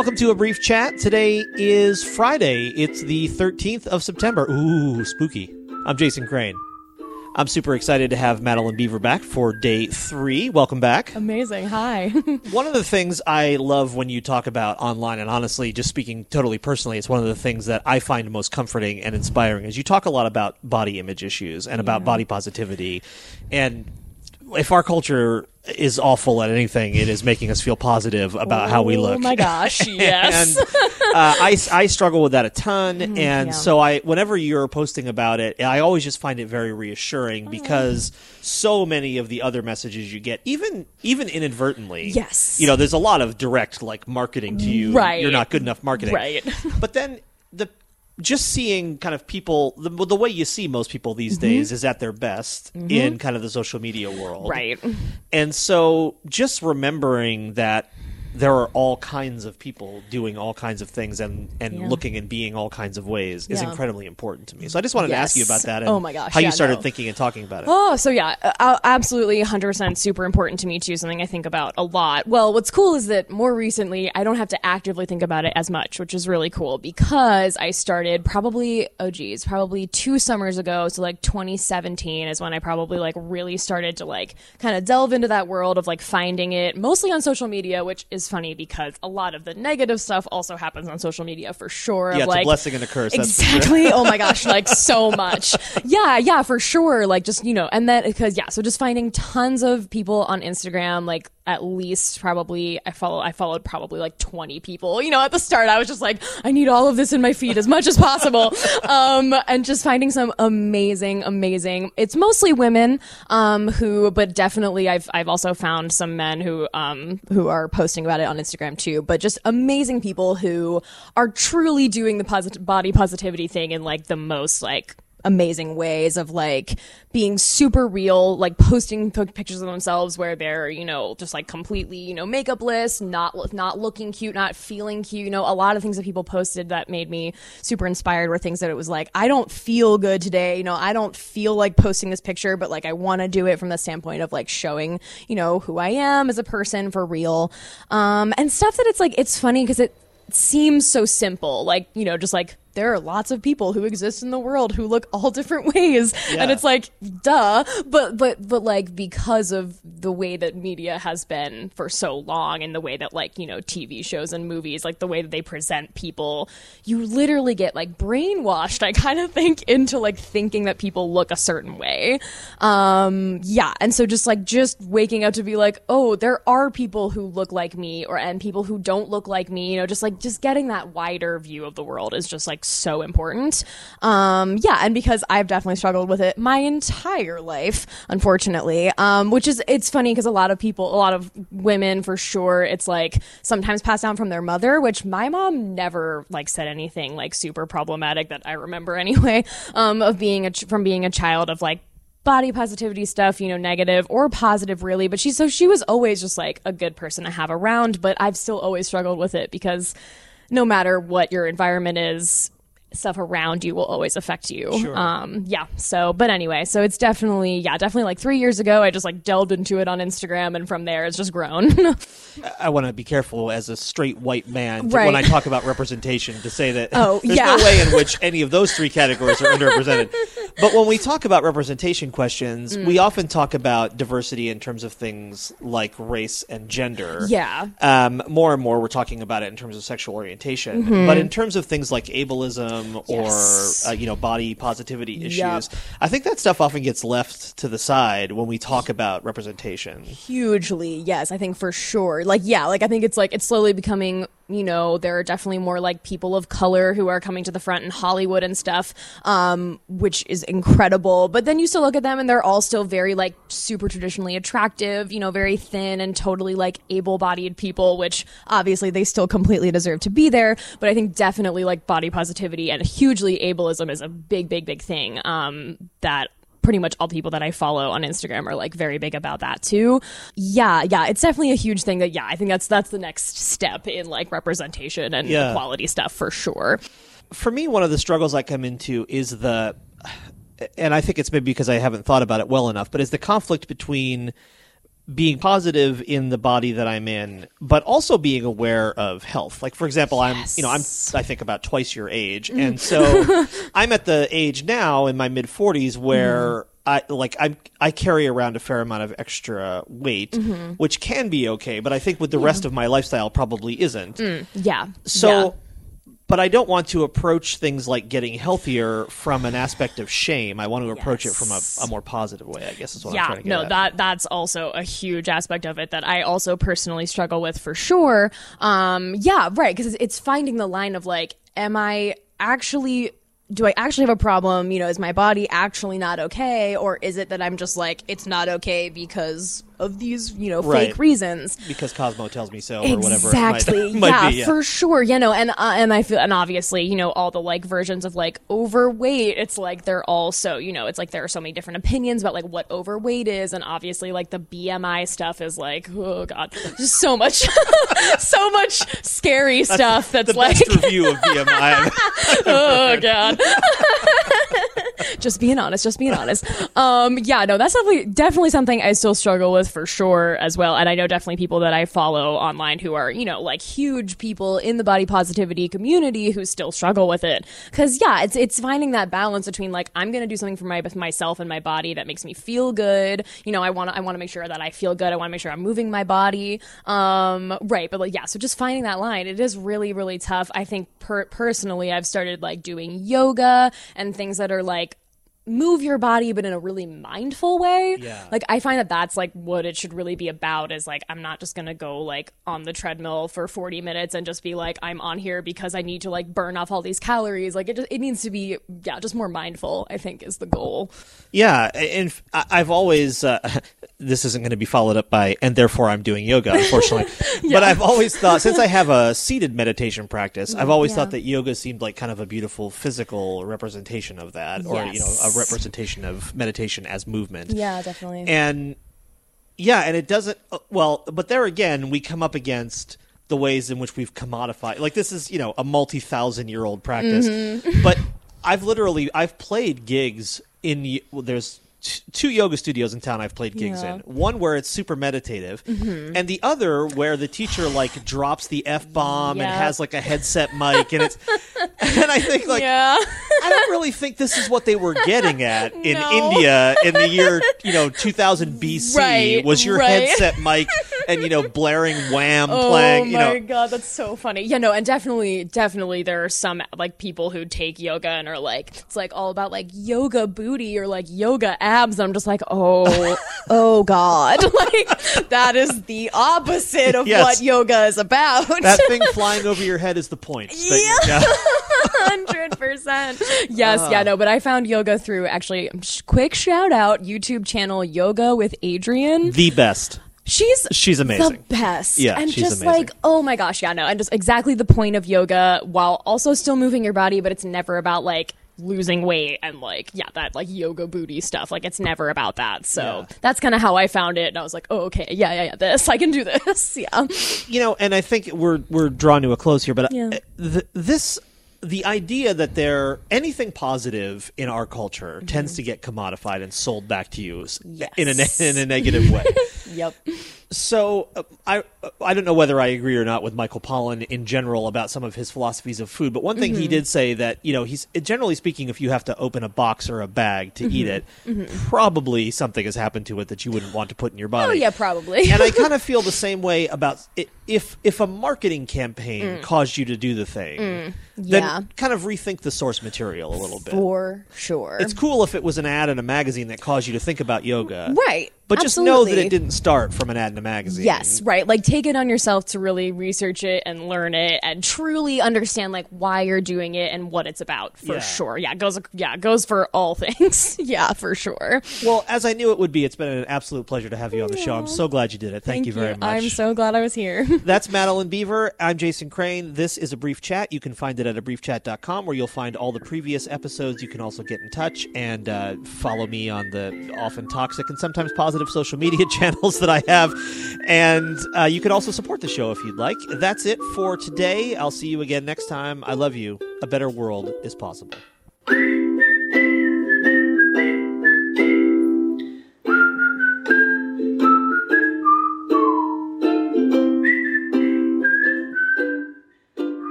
Welcome to a brief chat. Today is Friday. It's the 13th of September. Ooh, spooky. I'm Jason Crane. I'm super excited to have Madeline Biever back for day three. Welcome back. Amazing. Hi. One of the things I love when you talk about online, and honestly, just speaking totally personally, it's one of the things that I find most comforting and inspiring is you talk a lot about body image issues and about body positivity. And if our culture is awful at anything, it is making us feel positive about how we look. Oh my gosh. Yes. and uh, I, I struggle with that a ton, and Mm-hmm. yeah. so I whenever you're posting about it, I always just find it very reassuring Mm-hmm. because so many of the other messages you get, even even inadvertently, Yes. you know, there's a lot of direct like marketing to you. Right. you're not good enough marketing, Right. but then the just seeing kind of people the, the way you see most people these Mm-hmm. days is at their best in kind of the social media world right. and so just remembering that there are all kinds of people doing all kinds of things and, and Yeah. looking and being all kinds of ways is Yeah. incredibly important to me. So I just wanted to ask you about that oh and Oh my gosh, how you started no. thinking and talking about it. Oh, so yeah, absolutely 100% super important to me too, something I think about a lot. Well, what's cool is that more recently, I don't have to actively think about it as much, which is really cool because I started probably, oh geez, probably two summers ago, so like 2017 is when I probably like really started to like kind of delve into that world of like finding it mostly on social media, which is funny because a lot of the negative stuff also happens on social media for sure. yeah, it's like, a blessing and a curse. For sure. Exactly. oh my gosh, like so much. Yeah, yeah, for sure. Like just, you know, and then because yeah, so just finding tons of people on Instagram, like at least probably I follow I followed probably like 20 people. You know, at the start I was just like I need all of this in my feed as much as possible. um and just finding some amazing amazing. It's mostly women um who but definitely I've I've also found some men who um who are posting about it on Instagram too, but just amazing people who are truly doing the posit- body positivity thing in like the most like amazing ways of like being super real like posting pictures of themselves where they're you know just like completely you know makeupless not not looking cute not feeling cute you know a lot of things that people posted that made me super inspired were things that it was like i don't feel good today you know i don't feel like posting this picture but like i want to do it from the standpoint of like showing you know who i am as a person for real. Um and stuff that it's like it's funny because it seems so simple like you know just like there are lots of people who exist in the world who look all different ways. Yeah. and it's like duh. But but but like because of the way that media has been for so long and the way that like you know tv shows and movies like the way that they present people you literally get like brainwashed i kind of think into like thinking that people look a certain way. Um yeah. And so just like just waking up to be like oh there are people who look like me or and people who don't look like me you know just like just getting that wider view of the world is just like so important. Um yeah and because i've definitely struggled with it my entire life unfortunately. Um which is it's funny because a lot of people a lot of women for sure it's like sometimes passed down from their mother which my mom never like said anything like super problematic that i remember anyway um of being a ch- from being a child of like body positivity stuff, you know, negative or positive really, but she so she was always just like a good person to have around, but I've still always struggled with it because no matter what your environment is, stuff around you will always affect you. Sure. Um yeah. So but anyway, so it's definitely yeah, definitely like 3 years ago I just like delved into it on Instagram and from there it's just grown. I want to be careful as a straight white man to- Right. when I talk about representation to say that Oh, there's yeah. no way in which any of those three categories are underrepresented. But when we talk about representation questions, we Mm. often talk about diversity in terms of things like race and gender. Yeah. Um, more and more, we're talking about it in terms of sexual orientation. But in terms of things like ableism Mm-hmm. Yes. or uh, you know body positivity issues, Yep. I think that stuff often gets left to the side when we talk about representation. hugely yes i think for sure like yeah like i think it's like it's slowly becoming you know there are definitely more like people of color who are coming to the front in hollywood and stuff um which is incredible. But then you still look at them and they're all still very like super traditionally attractive you know very thin and totally like able-bodied people which obviously they still completely deserve to be there. But i think definitely like body positivity and hugely ableism is a big big big thing um that pretty much all the people that I follow on Instagram are like very big about that too. Yeah, yeah, it's definitely a huge thing that yeah, I think that's that's the next step in like representation and Yeah. equality stuff for sure. for me, one of the struggles I come into is the, and I think it's maybe because I haven't thought about it well enough, but is the conflict between being positive in the body that I'm in, but also being aware of health. Like for example, I'm you know I'm I think about twice your age, mm-hmm. and so I'm at the age now in my mid 40s where. Mm-hmm. I like I I carry around a fair amount of extra weight, mm-hmm. which can be okay, but I think with the rest of my lifestyle probably isn't. Mm, yeah. So, yeah. But I don't want to approach things like getting healthier from an aspect of shame. I want to approach it from a, a more positive way. I guess is what I'm yeah trying to get no at. that that's also a huge aspect of it that i also personally struggle with for sure um yeah right because it's finding the line of like am i actually do I actually have a problem? You know, is my body actually not okay? Or is it that I'm just like, it's not okay because of these, you know, Right. fake reasons? because Cosmo tells me so, or whatever. Exactly. It might, might yeah, be, yeah. for sure. You know, and uh, and I feel, and obviously, you know, all the like versions of like overweight. It's like they're all so, you know, it's like there are so many different opinions about like what overweight is, and obviously, like the BMI stuff is like, oh god, just so much, so much scary stuff that's the like, best review of BMI. oh god. just being honest, just being honest. Um, yeah, no, that's definitely definitely something I still struggle with for sure as well. And I know definitely people that I follow online who are, you know, like huge people in the body positivity community who still struggle with it. Cause yeah, it's it's finding that balance between like I'm gonna do something for my myself and my body that makes me feel good. You know, I wanna I wanna make sure that I feel good. I wanna make sure I'm moving my body. Um, right, but like yeah, so just finding that line, it is really, really tough. I think per- personally I've started like doing yoga and things that are like move your body but in a really mindful way Yeah. like i find that that's like what it should really be about is like i'm not just gonna go like on the treadmill for 40 minutes and just be like i'm on here because i need to like burn off all these calories like it just it needs to be yeah just more mindful i think is the goal Yeah, and i've always uh, this isn't going to be followed up by and therefore I'm doing yoga, unfortunately. But I've always thought since I have a seated meditation practice, I've always Yeah. thought that yoga seemed like kind of a beautiful physical representation of that, or you know, a Yes. Representation of meditation as movement. yeah definitely and yeah, and it doesn't. uh, Well, but there again, we come up against the ways in which we've commodified. Like this is you know a multi thousand year old practice, Mm-hmm. but I've literally I've played gigs in well, there's. t- Two yoga studios in town I've played gigs Yeah. Mm-hmm. in. One where it's super meditative, and the other where the teacher like drops the f bomb and has like a headset mic, and it's. And I think like yeah I don't really think this is what they were getting at in No. India in the year, you know, 2000 BC. Right, was your right. headset mic and, you know, blaring wham Oh playing, you my know. god, that's so funny. Yeah, no, and definitely, definitely, there are some like people who take yoga and are like, it's like all about like yoga booty or like yoga abs. And I'm just like, oh, oh god, like that is the opposite of Yes. what yoga is about. That thing flying over your head is the point. yeah. Hundred percent. Yes, yeah, ah. no, but I found yoga through actually. sh- Quick shout out YouTube channel Yoga with Adriene. The best. She's She's amazing. the best. Yeah, and she's just amazing. like, oh my gosh, yeah, no, and just exactly the point of yoga while also still moving your body, but it's never about like losing weight and like yeah, that like yoga booty stuff. Like it's never about that. So Yeah. that's kind of how I found it, and I was like, oh okay, yeah, yeah, yeah, this I can do this. Yeah, you know, and I think we're we're drawn to a close here, but Yeah. th- this the idea that there anything positive in our culture tends to get commodified and sold back to you s- in a ne- in a negative way. yep. So uh, I I don't know whether I agree or not with Michael Pollan in general about some of his philosophies of food, but one thing Mm-hmm. he did say that you know he's generally speaking, if you have to open a box or a bag to eat it, probably something has happened to it that you wouldn't want to put in your body. Mm-hmm. Oh yeah, probably. and I kind of feel the same way about it. If if a marketing campaign caused you to do the thing, Mm. yeah. then kind of rethink the source material a little bit. For sure. It's cool if it was an ad in a magazine that caused you to think about yoga, right. But just know that absolutely. it didn't start from an ad in a magazine. Yes, right. Like take it on yourself to really research it and learn it and truly understand like why you're doing it and what it's about for Yeah. sure. Yeah, it goes yeah, it goes for all things. yeah, for sure. Well, as I knew it would be, it's been an absolute pleasure to have you on the show. I'm so glad you did it. Thank, you very much. I'm so glad I was here. That's Madeline Biever. I'm Jason Crane. This is a brief chat. You can find it at a briefchat.com where you'll find all the previous episodes. You can also get in touch and uh, follow me on the often toxic and sometimes positive social media channels that I have. And uh, you can also support the show if you'd like. That's it for today. I'll see you again next time. I love you. A better world is possible.